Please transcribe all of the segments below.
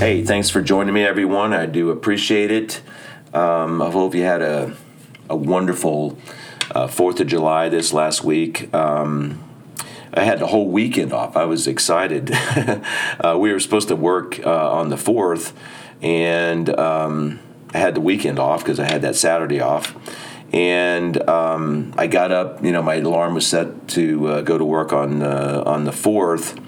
Hey, thanks for joining me, everyone. I do appreciate it. Um, I hope you had a, a wonderful uh, Fourth of July this last week. Um, I had the whole weekend off. I was excited. uh, we were supposed to work uh, on the fourth, and um, I had the weekend off because I had that Saturday off. And um, I got up. You know, my alarm was set to uh, go to work on uh, on the fourth,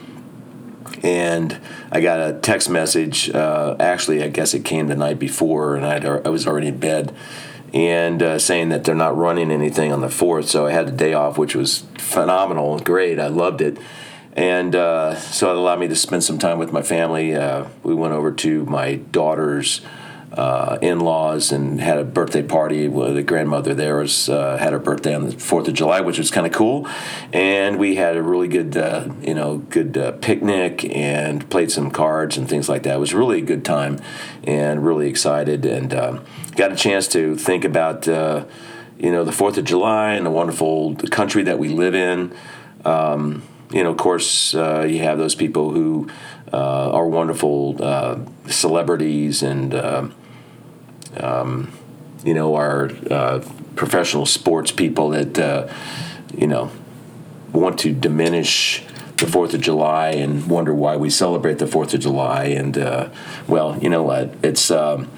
and I got a text message. Uh, actually, I guess it came the night before, and I'd, I was already in bed and uh, saying that they're not running anything on the fourth. So I had the day off, which was phenomenal, great. I loved it. And uh, so it allowed me to spend some time with my family. Uh, we went over to my daughter's uh, in-laws and had a birthday party. The grandmother there was uh, had her birthday on the Fourth of July, which was kind of cool. And we had a really good, uh, you know, good uh, picnic and played some cards and things like that. It was really a good time and really excited and um, got a chance to think about, uh, you know, the Fourth of July and the wonderful country that we live in. Um, you know, of course, uh, you have those people who are wonderful celebrities and um, you know, our uh, professional sports people that, uh, you know, want to diminish the Fourth of July and wonder why we celebrate the Fourth of July. And uh, well, you know what? It's um,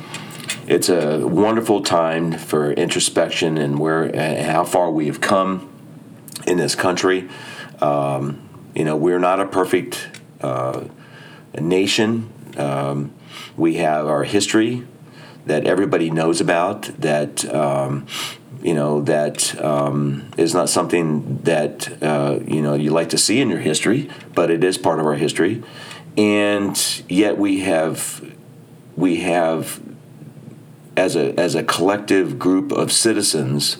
it's a wonderful time for introspection and where and how far we have come in this country. Um, you know, we're not a perfect uh, nation. Um, we have our history that everybody knows about that um, you know that um, is not something that uh, you know you like to see in your history, but it is part of our history, and yet we have we have as a as a collective group of citizens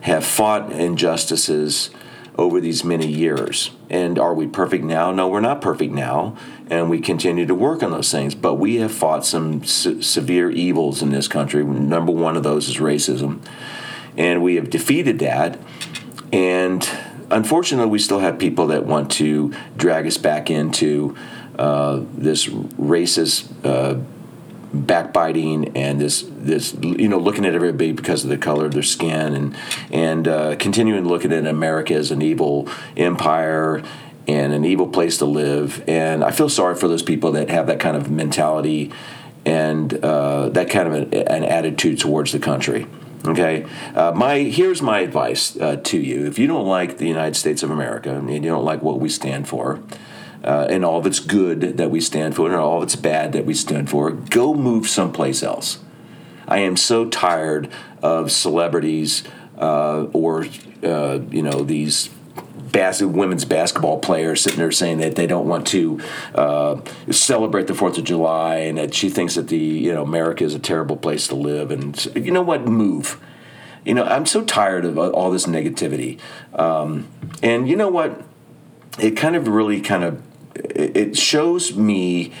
have fought injustices over these many years. And are we perfect now? No, we're not perfect now and we continue to work on those things. But we have fought some se- severe evils in this country. Number one of those is racism, and we have defeated that. And unfortunately, we still have people that want to drag us back into uh, this racist. Uh, backbiting and this this you know looking at everybody because of the color of their skin and and uh, continuing looking at America as an evil empire and an evil place to live. And I feel sorry for those people that have that kind of mentality and uh, that kind of an, attitude towards the country. Okay, uh, my here's my advice uh, to you: if you don't like the United States of America and you don't like what we stand for, uh, and all of its good that we stand for, and all of its bad that we stand for, go move someplace else. I am so tired of celebrities uh, or uh, you know these bas- women's basketball players sitting there saying that they don't want to uh, celebrate the Fourth of July and that she thinks that the you know America is a terrible place to live. And you know what? Move. You know, I'm so tired of all this negativity. Um, and you know what? It kind of really kind of it shows me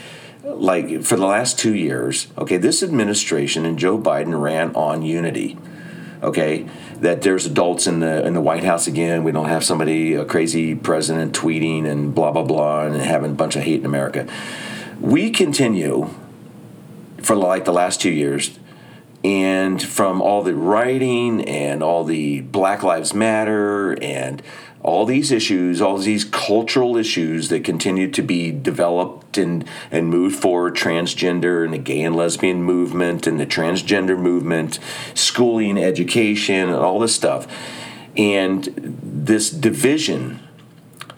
like for the last two years, okay, this administration and Joe Biden ran on unity. Okay, that there's adults in the in the White House again. We don't have somebody a crazy president tweeting and blah blah blah and having a bunch of hate in America. We continue for like the last two years, and from all the writing and all the Black Lives Matter and all these issues, all these cultural issues that continue to be developed and, and moved forward transgender and the gay and lesbian movement and the transgender movement, schooling, education, and all this stuff. And this division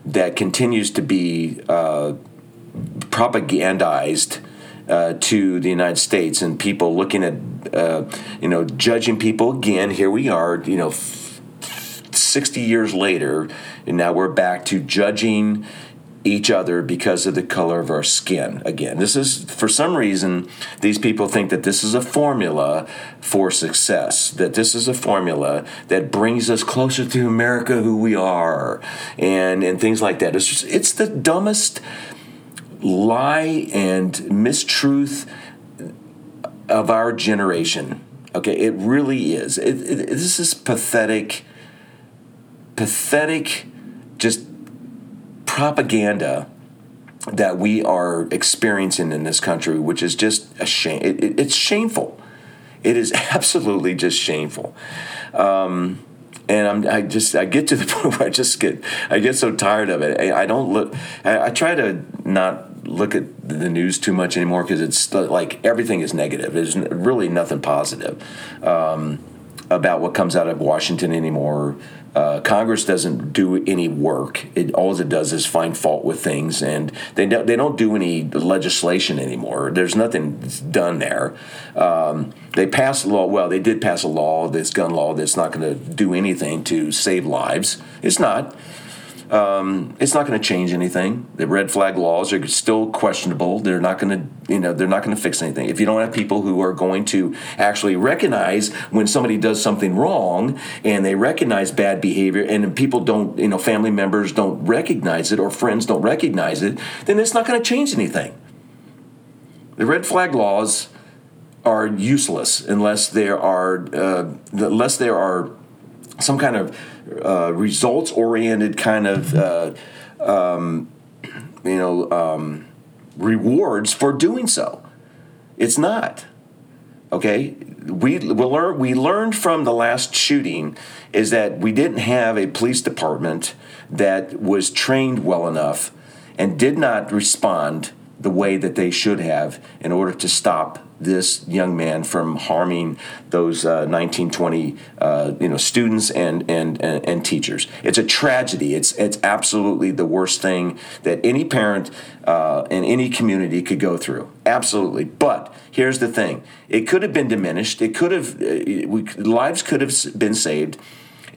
that continues to be uh, propagandized. Uh, to the United States and people looking at, uh, you know, judging people again. Here we are, you know, 60 years later, and now we're back to judging each other because of the color of our skin. Again, this is for some reason these people think that this is a formula for success, that this is a formula that brings us closer to America who we are and and things like that. It's just it's the dumbest lie and mistruth of our generation. Okay, it really is. It, it, this is pathetic pathetic, just propaganda that we are experiencing in this country, which is just a shame. It, it, it's shameful. It is absolutely just shameful. Um, and I'm, I just I get to the point where I just get I get so tired of it. I, I don't look. I, I, try to not look at the news too much anymore because it's like everything is negative. There's really nothing positive um, about what comes out of Washington anymore. Uh, Congress doesn't do any work. It all it does is find fault with things, and they don't, they don't do any legislation anymore. There's nothing done there. Um, they passed a law. Well, they did pass a law, this gun law, that's not going to do anything to save lives. It's not. Um, it's not going to change anything. The red flag laws are still questionable. They're not going to, you know, they're not going to fix anything. If you don't have people who are going to actually recognize when somebody does something wrong and they recognize bad behavior, and people don't, you know, family members don't recognize it or friends don't recognize it, then it's not going to change anything. The red flag laws are useless unless there are uh, unless there are some kind of uh, results oriented kind of uh, um, you know um, rewards for doing so. It's not. Okay, we we learned we learned from the last shooting is that we didn't have a police department that was trained well enough and did not respond the way that they should have in order to stop this young man from harming those uh, 1920 uh, you know students and, and, and and teachers. It's a tragedy. It's it's absolutely the worst thing that any parent uh, in any community could go through. Absolutely. But here's the thing: it could have been diminished. It could have uh, we, lives could have been saved.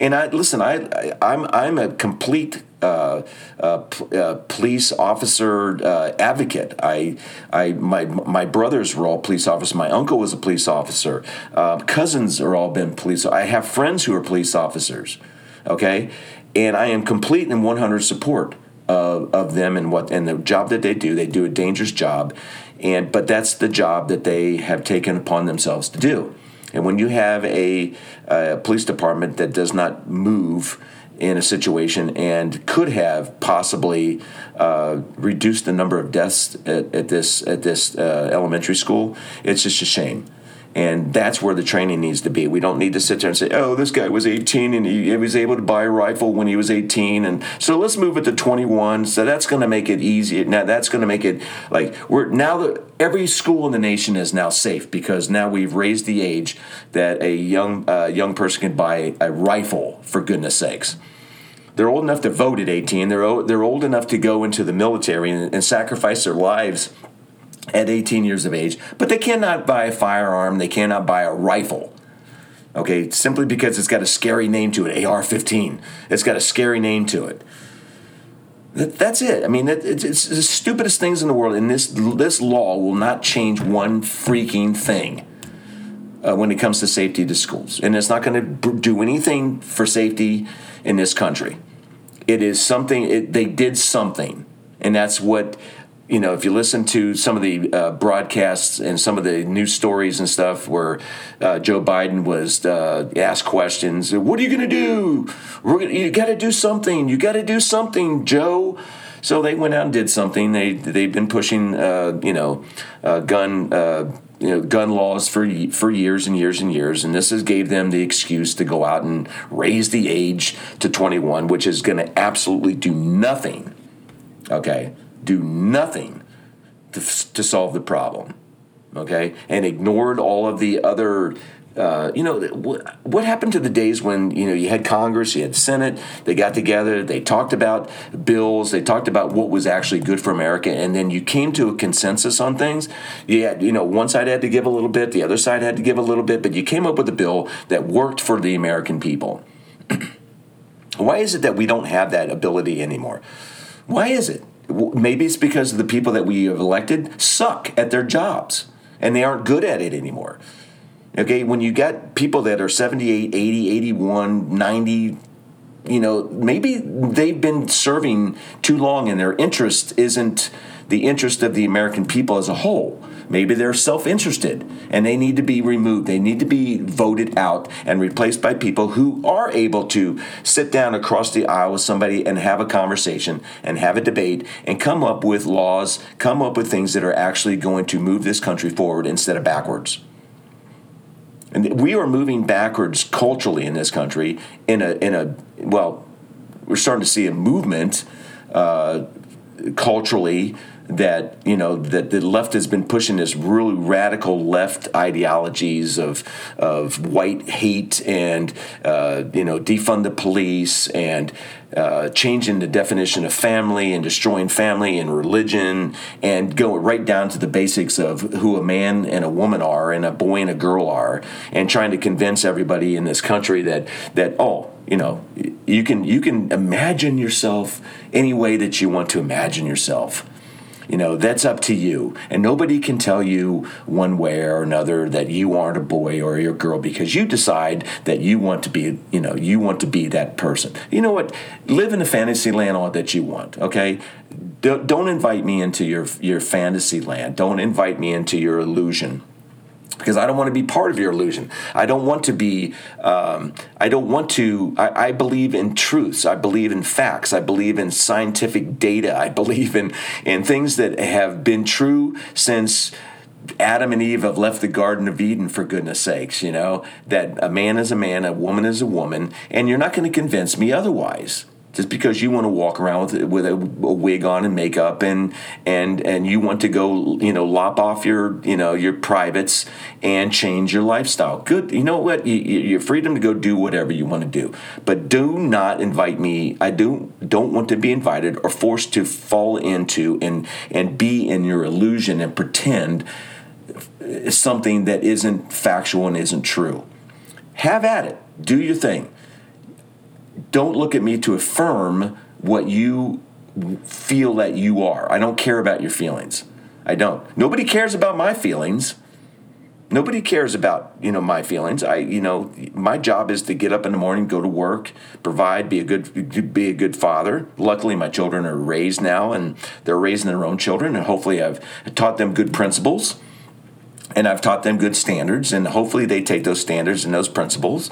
And I listen. I, I I'm I'm a complete uh, uh, uh, police officer uh, advocate. I, I, my, my brothers were all police officers. My uncle was a police officer. Uh, cousins are all been police. I have friends who are police officers. Okay, and I am complete and 100 support of, of them and what and the job that they do. They do a dangerous job, and but that's the job that they have taken upon themselves to do. And when you have a, a police department that does not move in a situation and could have possibly uh, reduced the number of deaths at, at this at this uh, elementary school. It's just a shame. And that's where the training needs to be. We don't need to sit there and say, oh, this guy was 18 and he, was able to buy a rifle when he was 18. And so let's move it to 21. So that's going to make it easier. Now that's going to make it like we're now that every school in the nation is now safe because now we've raised the age that a young, uh, young person can buy a rifle, for goodness sakes. They're old enough to vote at 18. They're, o- they're old enough to go into the military and, and sacrifice their lives at 18 years of age, but they cannot buy a firearm, they cannot buy a rifle. Okay, simply because it's got a scary name to it, AR-15. It's got a scary name to it. That, That's it. I mean, it's the stupidest things in the world, and this this law will not change one freaking thing uh, when it comes to safety to schools, and it's not going to do anything for safety in this country. It is something. It, they did something, and that's what you know, if you listen to some of the uh, broadcasts and some of the news stories and stuff where uh, Joe Biden was uh, asked questions, what are you going to do? Gonna, you got to do something. You got to do something, Joe. So they went out and did something. They they've been pushing, uh, you know, uh, gun. Uh, you know, gun laws for for years and years and years, and this has gave them the excuse to go out and raise the age to 21, which is going to absolutely do nothing. Okay, do nothing to, to solve the problem, okay, and ignored all of the other. Uh, you know what, what happened to the days when you know you had Congress, you had Senate, they got together, they talked about bills, they talked about what was actually good for America, and then you came to a consensus on things. You had, you know, one side had to give a little bit, the other side had to give a little bit, but you came up with a bill that worked for the American people. Why is it that we don't have that ability anymore? Why is it? Maybe it's because the people that we have elected suck at their jobs and they aren't good at it anymore. Okay, when you get people that are 78, 80, 81, 90, you know, maybe they've been serving too long and their interest isn't the interest of the American people as a whole. Maybe they're self interested and they need to be removed. They need to be voted out and replaced by people who are able to sit down across the aisle with somebody and have a conversation and have a debate and come up with laws, come up with things that are actually going to move this country forward instead of backwards. And we are moving backwards culturally in this country in a in a well, we're starting to see a movement uh, culturally that you know that the left has been pushing this really radical left ideologies of of white hate and uh, you know defund the police and uh, changing the definition of family and destroying family and religion and going right down to the basics of who a man and a woman are and a boy and a girl are and trying to convince everybody in this country that that oh you know you can you can imagine yourself any way that you want to imagine yourself you know, that's up to you. And nobody can tell you one way or another that you aren't a boy or you're a girl because you decide that you want to be, you know, you want to be that person. You know what? Live in the fantasy land all that you want, okay? Don't invite me into your your fantasy land. Don't invite me into your illusion because I don't want to be part of your illusion. I don't want to be, um, I don't want to, I, I, believe in truths. I believe in facts. I believe in scientific data. I believe in, in things that have been true since Adam and Eve have left the Garden of Eden for goodness sakes, you know, that a man is a man, a woman is a woman, and you're not going to convince me otherwise just because you want to walk around with with a, a, wig on and makeup and and and you want to go you know lop off your you know your privates and change your lifestyle. Good you know what? You, your freedom to go do whatever you want to do. But do not invite me i do don't want to be invited or forced to fall into and and be in your illusion and pretend something that isn't factual and isn't true. Have at it. Do your thing don't look at me to affirm what you feel that you are. I don't care about your feelings. I don't. Nobody cares about my feelings. Nobody cares about, you know, my feelings. I, you know, my job is to get up in the morning, go to work, provide, be a good be a good father. Luckily my children are raised now and they're raising their own children and hopefully I've taught them good principles and I've taught them good standards, and hopefully they take those standards and those principles,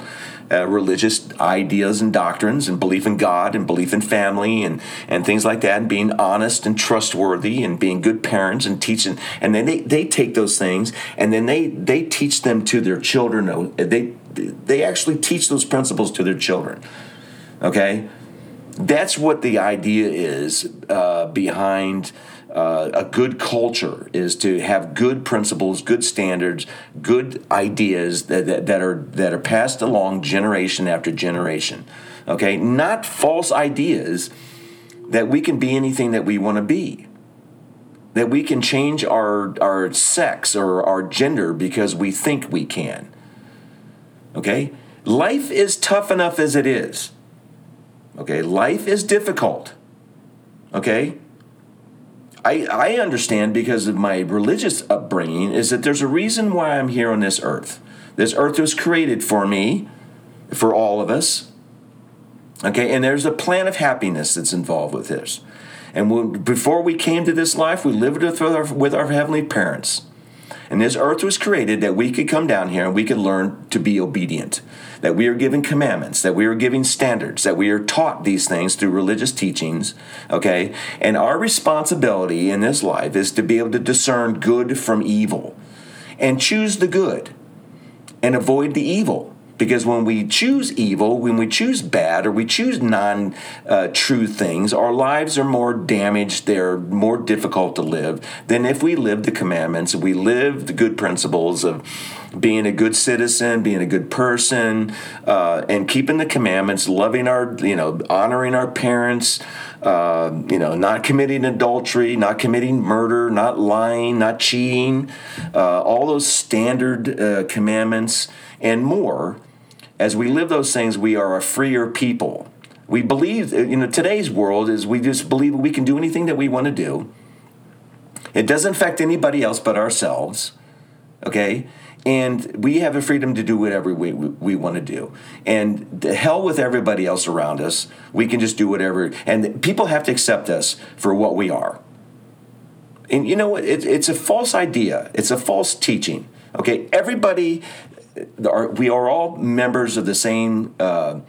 uh, religious ideas and doctrines, and belief in God and belief in family and, and things like that, and being honest and trustworthy and being good parents and teaching. And then they, they take those things and then they, they teach them to their children. They, they actually teach those principles to their children. Okay? That's what the idea is uh, behind uh, a good culture is to have good principles, good standards, good ideas that, that, that, are that are passed along generation after generation. Okay, not false ideas that we can be anything that we want to be. That we can change our our sex or our gender because we think we can. Okay? Life is tough enough as it is. Okay? Life is difficult. Okay? I, I understand because of my religious upbringing is that there's a reason why I'm here on this earth. This earth was created for me, for all of us. Okay, and there's a plan of happiness that's involved with this. And before we came to this life, we lived with our, with our heavenly parents. And this earth was created that we could come down here and we could learn to be obedient that we are given commandments, that we are giving standards, that we are taught these things through religious teachings, okay? And our responsibility in this life is to be able to discern good from evil and choose the good and avoid the evil. Because when we choose evil, when we choose bad, or we choose non uh, true things, our lives are more damaged, they're more difficult to live than if we live the commandments, we live the good principles of being a good citizen, being a good person, uh, and keeping the commandments, loving our, you know, honoring our parents, uh, you know, not committing adultery, not committing murder, not lying, not cheating, uh, all those standard uh, commandments and more as we live those things, we are a freer people. We believe, you know, today's world is we just believe we can do anything that we want to do. It doesn't affect anybody else but ourselves, okay? And we have a freedom to do whatever we, we, want to do. And the hell with everybody else around us. We can just do whatever. And people have to accept us for what we are. And you know what? It, it's a false idea. It's a false teaching. Okay, everybody, are, we are all members of the same uh,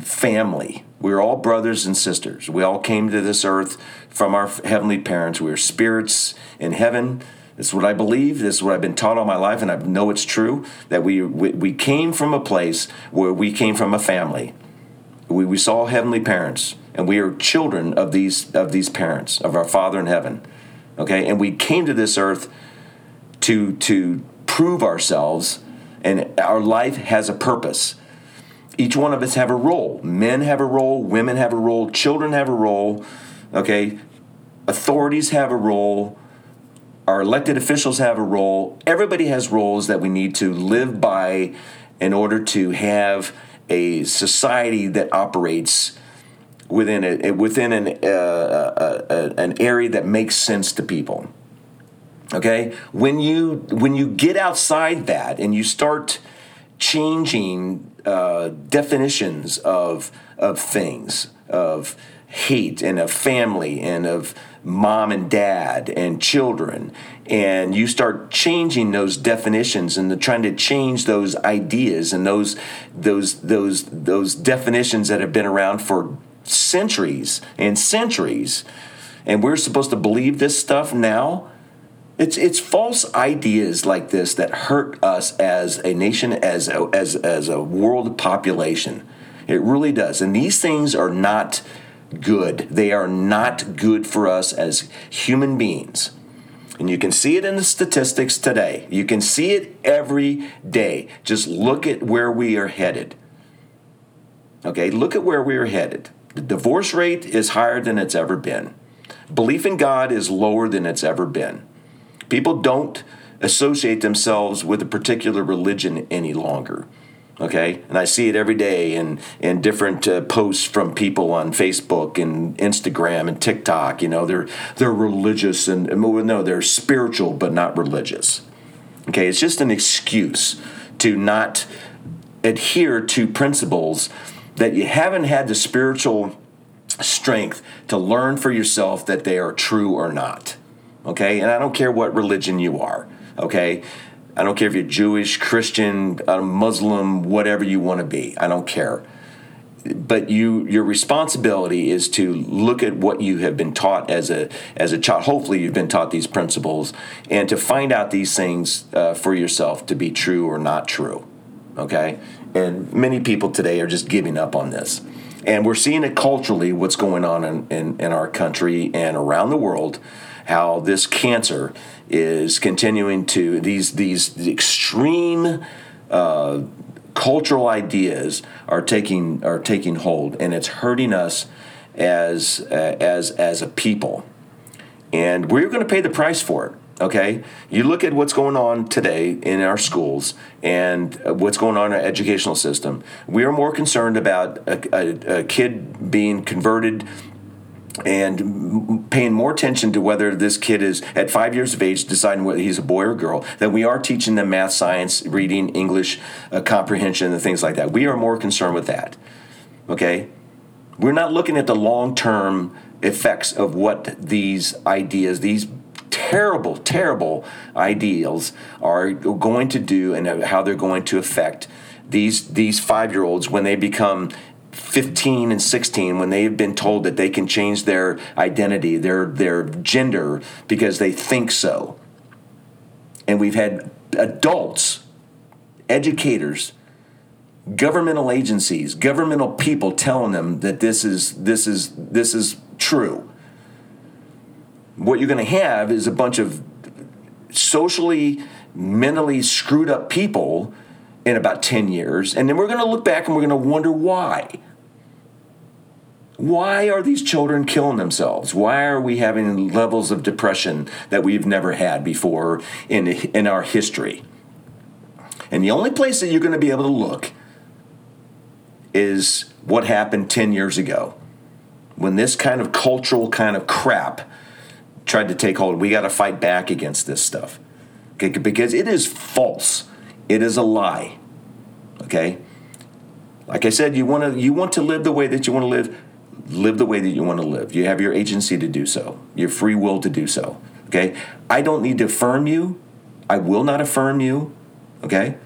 family. We're all brothers and sisters. We all came to this earth from our heavenly parents. We are spirits in heaven. This is what I believe. This is what I've been taught all my life, and I know it's true that we, we, we came from a place where we came from a family. We, we saw heavenly parents, and we are children of these of these parents of our Father in heaven. Okay, and we came to this earth to to prove ourselves, and our life has a purpose. Each one of us have a role. Men have a role. Women have a role. Children have a role. Okay, authorities have a role. Our elected officials have a role. Everybody has roles that we need to live by in order to have a society that operates within a, within an uh, uh, uh, an area that makes sense to people. Okay, when you when you get outside that and you start changing uh, definitions of of things of hate and of family and of mom and dad and children and you start changing those definitions and trying to change those ideas and those those those those definitions that have been around for centuries and centuries and we're supposed to believe this stuff now it's it's false ideas like this that hurt us as a nation as a, as as a world population it really does and these things are not good they are not good for us as human beings and you can see it in the statistics today. You can see it every day. Just look at where we are headed. Okay, look at where we are headed. The divorce rate is higher than it's ever been. Belief in God is lower than it's ever been. People don't associate themselves with a particular religion any longer okay? And i see it every day in in different uh, posts from people on facebook and instagram and tiktok you know? They're they're religious and no they're spiritual but not religious okay? It's just an excuse to not adhere to principles that you haven't had the spiritual strength to learn for yourself that they are true or not okay and i don't care what religion you are okay I don't care if you're Jewish, Christian, Muslim, whatever you want to be. I don't care. But you, your responsibility is to look at what you have been taught as a as a child. Hopefully, you've been taught these principles, and to find out these things uh, for yourself to be true or not true. Okay, and many people today are just giving up on this, and we're seeing it culturally. What's going on in, in, in our country and around the world? How this cancer is continuing to these these extreme uh, cultural ideas are taking are taking hold, and it's hurting us as uh, as as a people, and we're going to pay the price for it. Okay, you look at what's going on today in our schools and what's going on in our educational system. We are more concerned about a, a, a kid being converted and paying more attention to whether this kid is at five years of age deciding whether he's a boy or girl than we are teaching them math science reading english uh, comprehension and things like that. We are more concerned with that okay? We're not looking at the long-term effects of what these ideas these terrible terrible ideals are going to do and how they're going to affect these these five year olds when they become 15 and 16 when they've been told that they can change their identity, their their gender because they think so. And we've had adults, educators, governmental agencies, governmental people telling them that this is this is this is true. What you're going to have is a bunch of socially mentally screwed up people in about 10 years, and then we're going to look back and we're going to wonder why. Why are these children killing themselves? Why are we having levels of depression that we've never had before in, in our history? And the only place that you're going to be able to look is what happened 10 years ago when this kind of cultural kind of crap tried to take hold. We got to fight back against this stuff okay, because it is false. It is a lie. Okay? Like I said, you want to you want to live the way that you want to live, live the way that you want to live. You have your agency to do so, your free will to do so. Okay? I don't need to affirm you. I will not affirm you. Okay?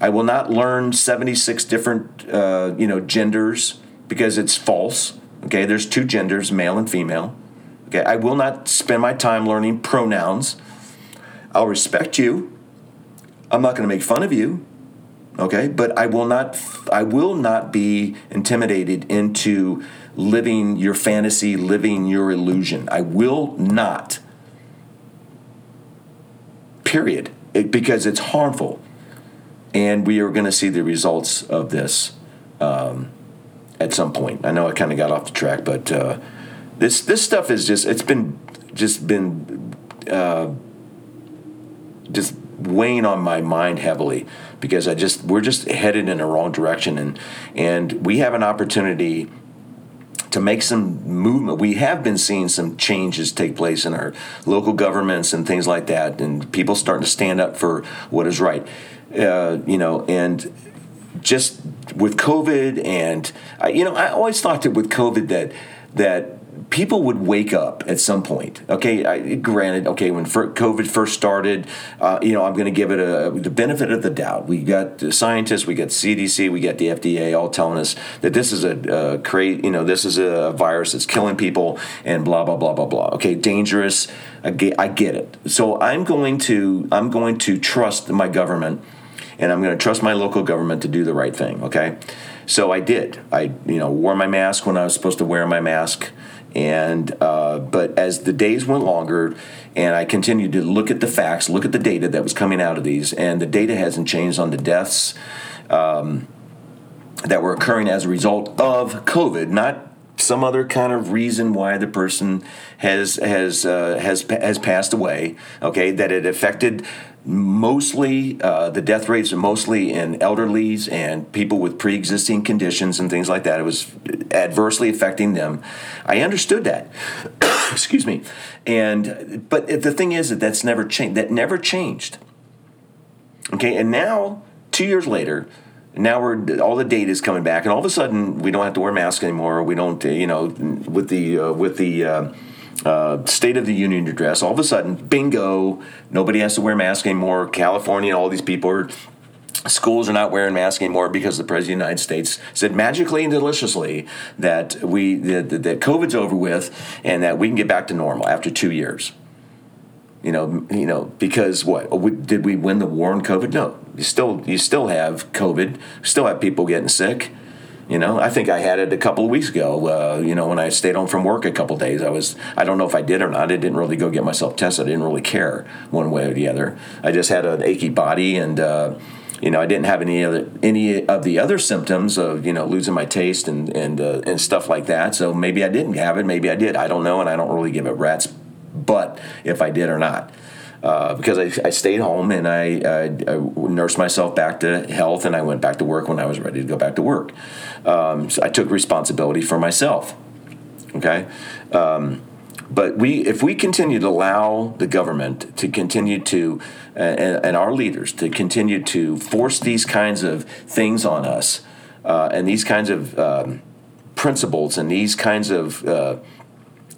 I will not learn 76 different, uh, you know, genders because it's false. Okay? There's two genders, male and female. Okay? I will not spend my time learning pronouns. I'll respect you. I'm not going to make fun of you okay? But i will not i will not be intimidated into living your fantasy living your illusion. I will not. Period. It, because it's harmful. And we are going to see the results of this um, at some point. I know i kind of got off the track but uh, this this stuff is just it's been just been uh, just weighing on my mind heavily because I just we're just headed in the wrong direction and and we have an opportunity to make some movement. We have been seeing some changes take place in our local governments and things like that, and people starting to stand up for what is right. Uh, you know, and just with COVID, and I, you know, I always thought that with COVID that that people would wake up at some point. Okay, I, granted, okay, when COVID first started, uh, you know, I'm going to give it a, the benefit of the doubt. We got the scientists, we got CDC, we got the FDA, all telling us that this is a uh, create, you know, this is a virus that's killing people and blah blah blah blah blah. Okay, dangerous. I get, I get it. So I'm going to I'm going to trust my government, and I'm going to trust my local government to do the right thing. Okay. So I did. I, you know, wore my mask when I was supposed to wear my mask. And uh, but as the days went longer, and I continued to look at the facts, look at the data that was coming out of these, and the data hasn't changed on the deaths um, that were occurring as a result of COVID, not some other kind of reason why the person has has uh, has has passed away. Okay, that it affected mostly uh, the death rates are mostly in elderlies and people with pre-existing conditions and things like that. It was adversely affecting them. I understood that. Excuse me. And but the thing is that that's never changed that never changed. Okay and now two years later now we're all the data is coming back and all of a sudden we don't have to wear masks anymore we don't you know with the uh, with the uh, uh, State of the Union address, all of a sudden, bingo, nobody has to wear masks anymore. California, all these people are schools are not wearing masks anymore because the president of the United States said magically and deliciously that we that, that COVID's over with and that we can get back to normal after two years. You know, you know, because what did we win the war on COVID? No, you still you still have COVID, still have people getting sick. You know, I think I had it a couple of weeks ago. Uh, you know, when I stayed home from work a couple days, I was I don't know if I did or not. I didn't really go get myself tested. I didn't really care one way or the other. I just had an achy body and. Uh, you know, I didn't have any other any of the other symptoms of you know losing my taste and and uh, and stuff like that. So maybe I didn't have it, maybe I did. I don't know, and I don't really give a rat's butt if I did or not uh, because I, I, stayed home and I, I, I, nursed myself back to health and I went back to work when I was ready to go back to work. Um, so I took responsibility for myself. Okay. Um, but we, if we continue to allow the government to continue to, uh, and, and, our leaders to continue to force these kinds of things on us, uh, and these kinds of um, principles and these kinds of uh,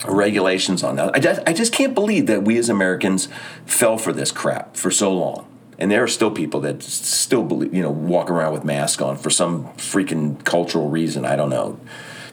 regulations on that. I just, I just can't believe that we as Americans fell for this crap for so long. And there are still people that still believe, you know, walk around with masks on for some freaking cultural reason. I don't know.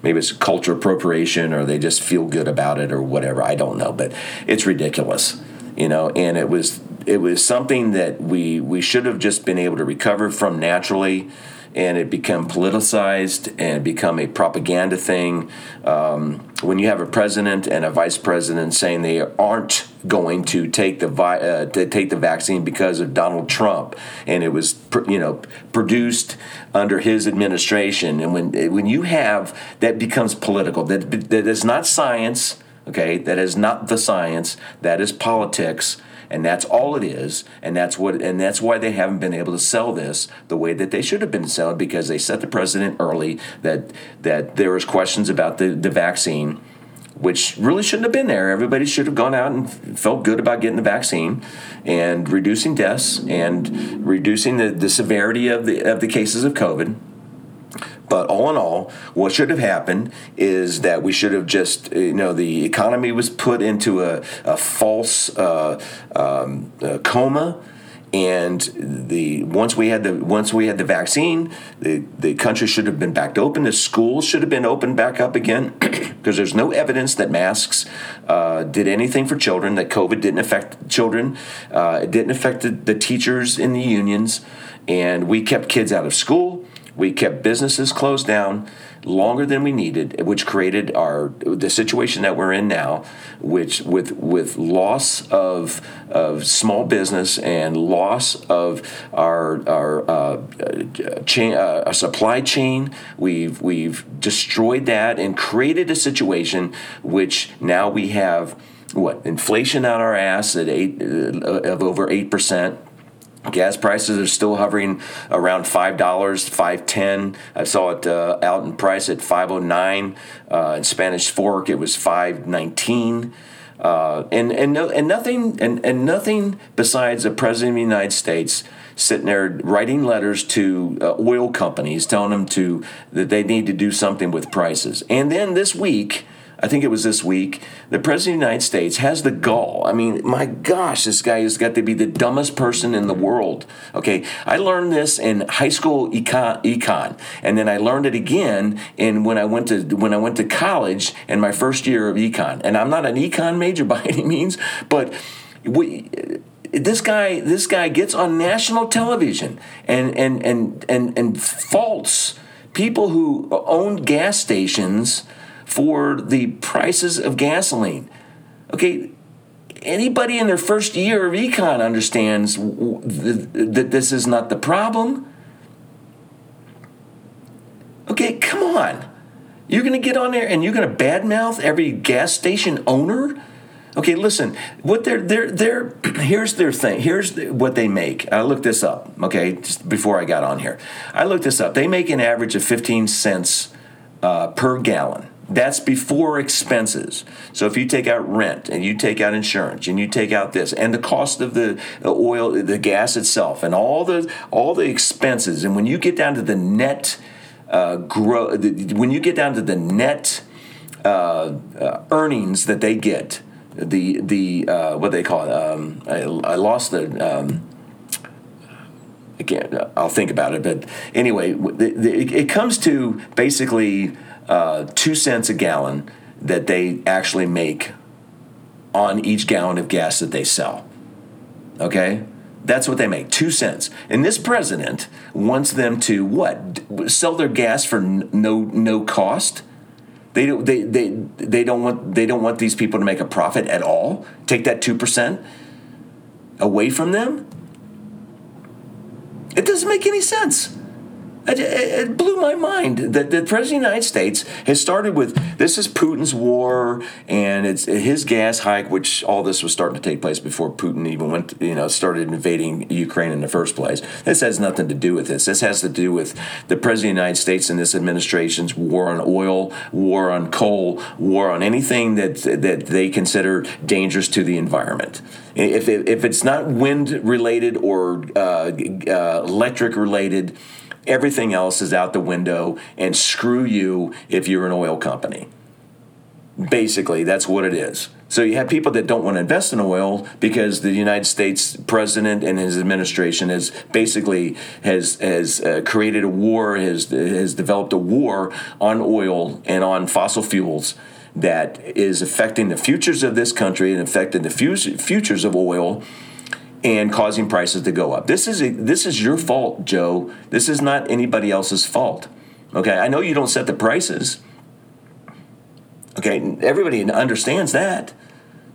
Maybe it's culture appropriation or they just feel good about it or whatever. I don't know, but it's ridiculous, you know. And it was it was something that we we should have just been able to recover from naturally and it become politicized and become a propaganda thing. Um, when you have a president and a vice president saying they aren't going to take the vi- uh, to take the vaccine because of Donald Trump, and it was pr- you know produced under his administration, and when when you have that becomes political, that that is not science. Okay, that is not the science. That is politics and that's all it is and that's what and that's why they haven't been able to sell this the way that they should have been selling because they set the president early that that there was questions about the, the vaccine which really shouldn't have been there. Everybody should have gone out and felt good about getting the vaccine and reducing deaths and reducing the, the severity of the of the cases of COVID. But all in all, what should have happened is that we should have just, you know, the economy was put into a, a false uh, um, coma and the once we had the once we had the vaccine, the, the country should have been backed open. The schools should have been opened back up again because there's no evidence that masks uh, did anything for children. That COVID didn't affect children. Uh, it didn't affect the, the teachers in the unions, and we kept kids out of school. We kept businesses closed down longer than we needed, which created our the situation that we're in now, which with with loss of of small business and loss of our our uh, chain uh, supply chain, we've we've destroyed that and created a situation which now we have what inflation on our ass at eight uh, of over eight percent Gas prices are still hovering around five dollars, five ten. I saw it uh, out in Price at five oh nine. Uh, in Spanish Fork, it was five nineteen. Uh, and and no, and nothing and, and nothing besides the president of the United States sitting there writing letters to uh, oil companies telling them to that they need to do something with prices. And then this week I think it was this week, the President of the United States has the gall. I mean, my gosh, this guy has got to be the dumbest person in the world. Okay, I learned this in high school econ, econ and then I learned it again in when I went to when I went to college in my first year of econ. And I'm not an econ major by any means, but we this guy this guy gets on national television and and and and, and faults people who own gas stations for the prices of gasoline. Okay, anybody in their first year of econ understands that this is not the problem. Okay, come on. You're going to get on there and you're going to badmouth every gas station owner? Okay, listen. What they're they're they're here's their thing. Here's what they make. I looked this up. Okay, just before I got on here, I looked this up. They make an average of 15 cents uh, per gallon. That's before expenses. So if you take out rent and you take out insurance and you take out this and the cost of the oil, the gas itself, and all the all the expenses, and when you get down to the net uh, grow, when you get down to the net uh, uh, earnings that they get, the the uh, what they call it, um, I, I, lost the. Um, again, I'll think about it, but anyway, it comes to basically uh, two cents a gallon that they actually make on each gallon of gas that they sell. Okay? That's what they make, two cents. And this president wants them to what? Sell their gas for no no cost. They don't they, they, they don't want they don't want these people to make a profit at all. Take that two percent away from them. It doesn't make any sense. It, blew my mind that the president of the United States has started with this is Putin's war and it's his gas hike, which all this was starting to take place before Putin even went, you know, started invading Ukraine in the first place. This has nothing to do with this. This has to do with the president of the United States and this administration's war on oil, war on coal, war on anything that that they consider dangerous to the environment. If, if it's not wind related or uh, uh, electric related, Everything else is out the window, and screw you if you're an oil company. Basically, that's what it is. So you have people that don't want to invest in oil because the United States president and his administration has basically has has uh, created a war, has has developed a war on oil and on fossil fuels that is affecting the futures of this country and affecting the futures of oil and causing prices to go up. This is a, this is your fault, Joe. This is not anybody else's fault. Okay, I know you don't set the prices. Okay, everybody understands that.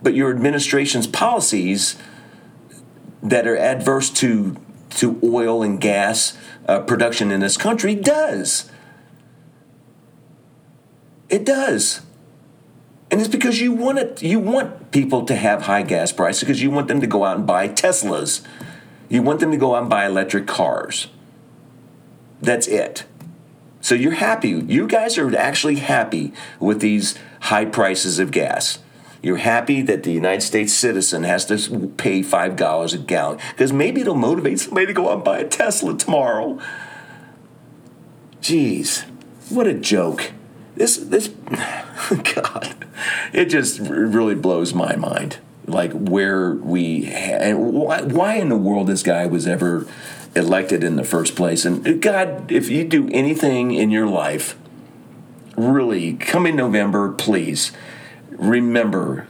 But your administration's policies that are adverse to to oil and gas uh, production in this country does. It does. And it's because you want it, you want people to have high gas prices because you want them to go out and buy Teslas. You want them to go out and buy electric cars. That's it. So you're happy. You guys are actually happy with these high prices of gas. You're happy that the United States citizen has to pay $5 a gallon because maybe it'll motivate somebody to go out and buy a Tesla tomorrow. Jeez. what a joke. This this God, it just really blows my mind. Like where we and why why in the world this guy was ever elected in the first place. And uh, God, if you do anything in your life, really, come in November, please remember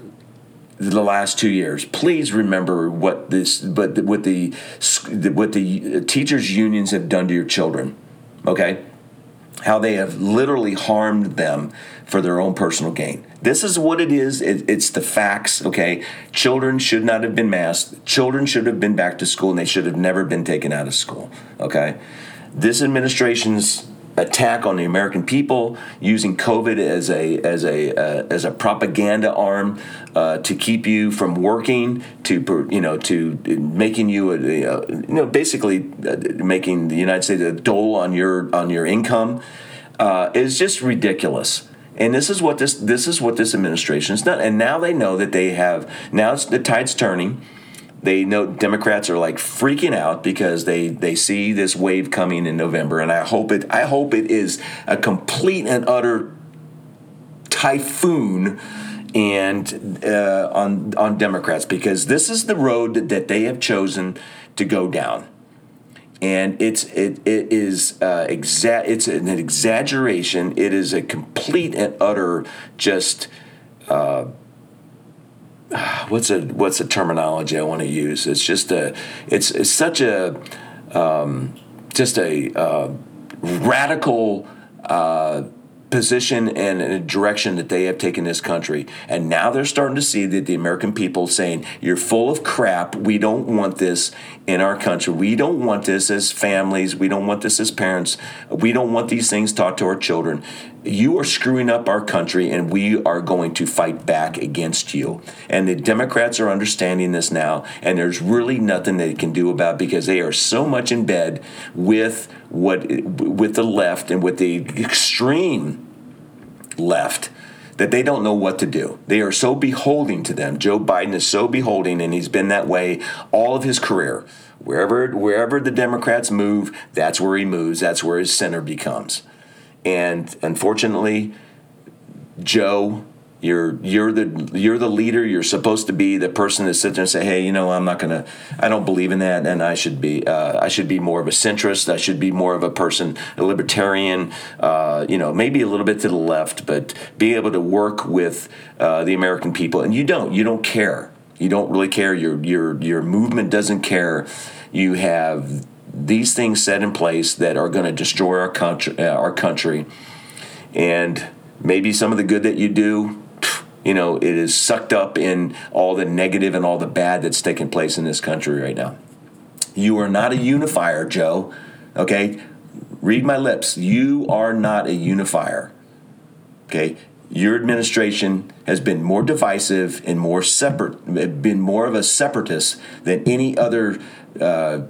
the last two years. Please remember what this, but what the what the teachers unions have done to your children. Okay, how they have literally harmed them for their own personal gain. This is what it is. It, it's the facts. Okay, children should not have been masked. Children should have been back to school, and they should have never been taken out of school. Okay, this administration's attack on the American people, using COVID as a as a uh, as a propaganda arm uh, to keep you from working, to you know to making you a, you know basically uh, making the United States a dole on your on your income uh, is just ridiculous. And this is what this this is what this administration has done. And now they know that they have now the tide's turning they know Democrats are like freaking out because they they see this wave coming in November, and I hope it I hope it is a complete and utter typhoon and uh, on on Democrats because this is the road that, they have chosen to go down. And it's it, it is uh, exa- it's an exaggeration. It is a complete and utter just uh, what's a what's a terminology I want to use? It's just a it's it's such a um, just a uh, radical uh, position and a direction that they have taken this country. And now they're starting to see that the American people saying, You're full of crap. We don't want this in our country. We don't want this as families. We don't want this as parents. We don't want these things taught to our children. You are screwing up our country, and we are going to fight back against you. And the Democrats are understanding this now, and there's really nothing they can do about because they are so much in bed with what with the left and with the extreme left that they don't know what to do. They are so beholding to them. Joe Biden is so beholding, and he's been that way all of his career. Wherever wherever the Democrats move, that's where he moves. That's where his center becomes. And unfortunately, Joe you're you're the you're the leader. You're supposed to be the person that sits there and say, "Hey, you know, I'm not gonna. I don't believe in that, and I should be. Uh, I should be more of a centrist. I should be more of a person, a libertarian. Uh, you know, maybe a little bit to the left, but be able to work with uh, the American people. And you don't. You don't care. You don't really care. Your your your movement doesn't care. You have these things set in place that are going to destroy our country. Uh, our country, and maybe some of the good that you do you know, it is sucked up in all the negative and all the bad that's taking place in this country right now. You are not a unifier, Joe. Okay? Read my lips. You are not a unifier. Okay? Your administration has been more divisive and more separate, been more of a separatist than any other uh,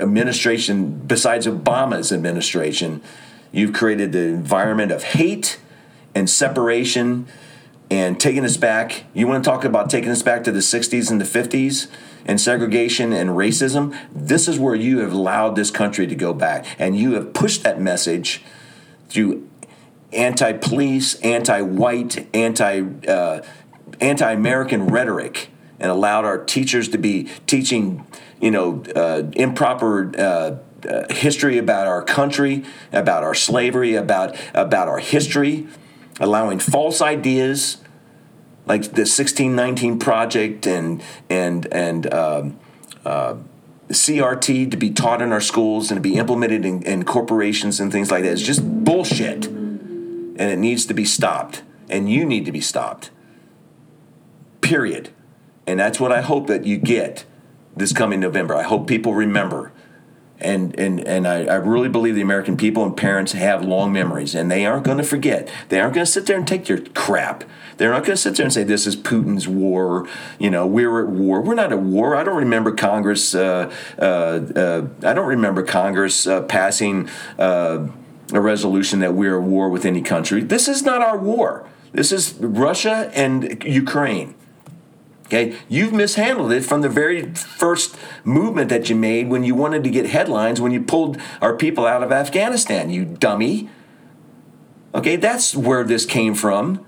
administration besides Obama's administration. You've created the environment of hate and separation and taking us back. You want to talk about taking us back to the 60s and the 50s and segregation and racism? This is where you have allowed this country to go back. And you have pushed that message through anti police, anti white, anti uh, anti American rhetoric and allowed our teachers to be teaching, you know, uh, improper. Uh, uh, history about our country, about our slavery, about about our history, allowing false ideas like the 1619 project and and and um, uh, CRT to be taught in our schools and to be implemented in, in corporations and things like that is just bullshit, and it needs to be stopped. And you need to be stopped. Period. And that's what I hope that you get this coming November. I hope people remember and and and I, I really believe the American people and parents have long memories, and they aren't going to forget. They aren't going to sit there and take your crap. They're not going to sit there and say this is Putin's war. You know, we're at war. We're not at war. I don't remember Congress. Uh, uh, uh, I don't remember Congress uh, passing uh, a resolution that we're at war with any country. This is not our war. This is Russia and Ukraine. Okay, you've mishandled it from the very first movement that you made when you wanted to get headlines when you pulled our people out of Afghanistan, you dummy. Okay, that's where this came from.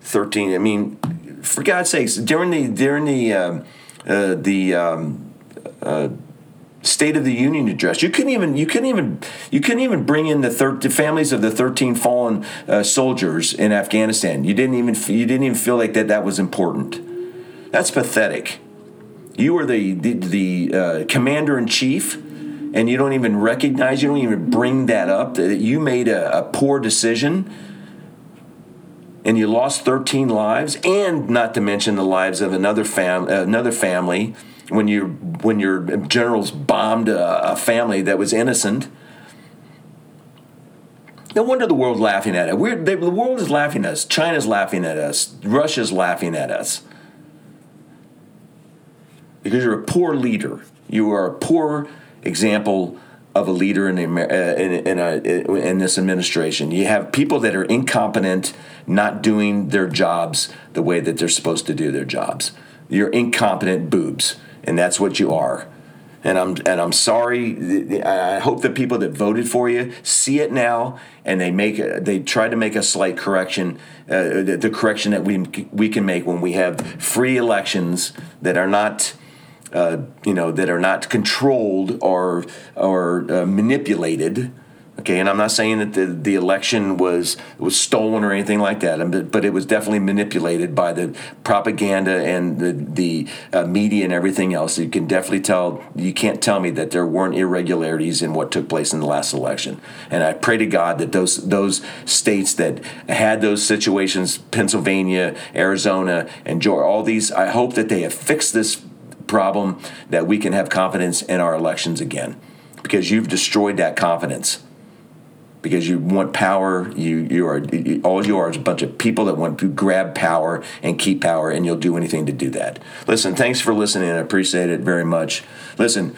13, I mean, for God's sakes, during the, during the, um, uh, the, um, uh, State of the Union address. You couldn't even you couldn't even you couldn't even bring in the, thir- the families of the 13 fallen uh, soldiers in Afghanistan. You didn't even you didn't even feel like that that was important. That's pathetic. You were the the, the uh, commander in chief, and you don't even recognize. You don't even bring that up. That you made a, a poor decision. And you lost 13 lives, and not to mention the lives of another fam- another family when you when your generals bombed a, a family that was innocent. No wonder the world laughing at it. We're, they, the world is laughing at us. China's laughing at us. Russia's laughing at us. Because you're a poor leader. You are a poor example of a leader in, the, uh, in, in, a, in this administration. You have people that are incompetent, not doing their jobs the way that they're supposed to do their jobs. You're incompetent boobs and that's what you are. And I'm and I'm sorry. I hope the people that voted for you see it now, and they make they try to make a slight correction, uh, the, the, correction that we we can make when we have free elections that are not. Uh, you know that are not controlled or or uh, manipulated Okay, and I'm not saying that the, the election was was stolen or anything like that, but it was definitely manipulated by the propaganda and the the uh, media and everything else. You can definitely tell. You can't tell me that there weren't irregularities in what took place in the last election. And I pray to God that those those states that had those situations, Pennsylvania, Arizona, and Georgia, all these, I hope that they have fixed this problem that we can have confidence in our elections again, because you've destroyed that confidence because you want power. You you are all you are is a bunch of people that want to grab power and keep power, and you'll do anything to do that. Listen, thanks for listening. I appreciate it very much. Listen,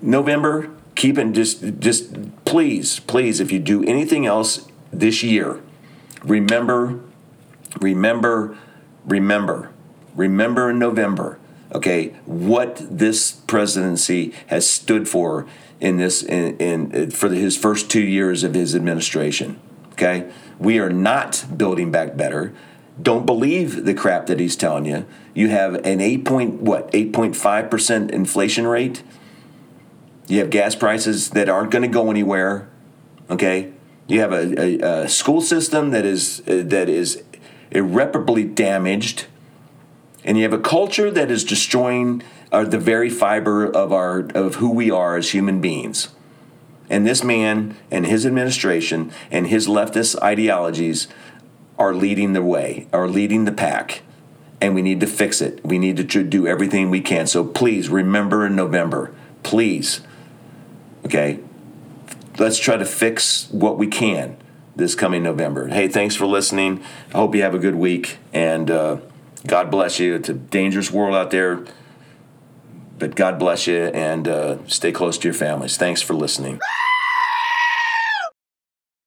November, keep it just just please, please, if you do anything else this year, remember, remember, remember, remember in November. Okay, what this presidency has stood for in this in, in for his first two years of his administration. Okay, we are not building back better. Don't believe the crap that he's telling you. You have an eight point what eight point five percent inflation rate. You have gas prices that aren't going to go anywhere. Okay, you have a, a, a school system that is uh, that is irreparably damaged, and you have a culture that is destroying are the very fiber of our of who we are as human beings. And this man and his administration and his leftist ideologies are leading the way, are leading the pack. And we need to fix it. We need to do everything we can. So please remember in November, please. Okay? Let's try to fix what we can this coming November. Hey, thanks for listening. I hope you have a good week and uh, God bless you. It's a dangerous world out there. But God bless you and uh, stay close to your families. Thanks for listening.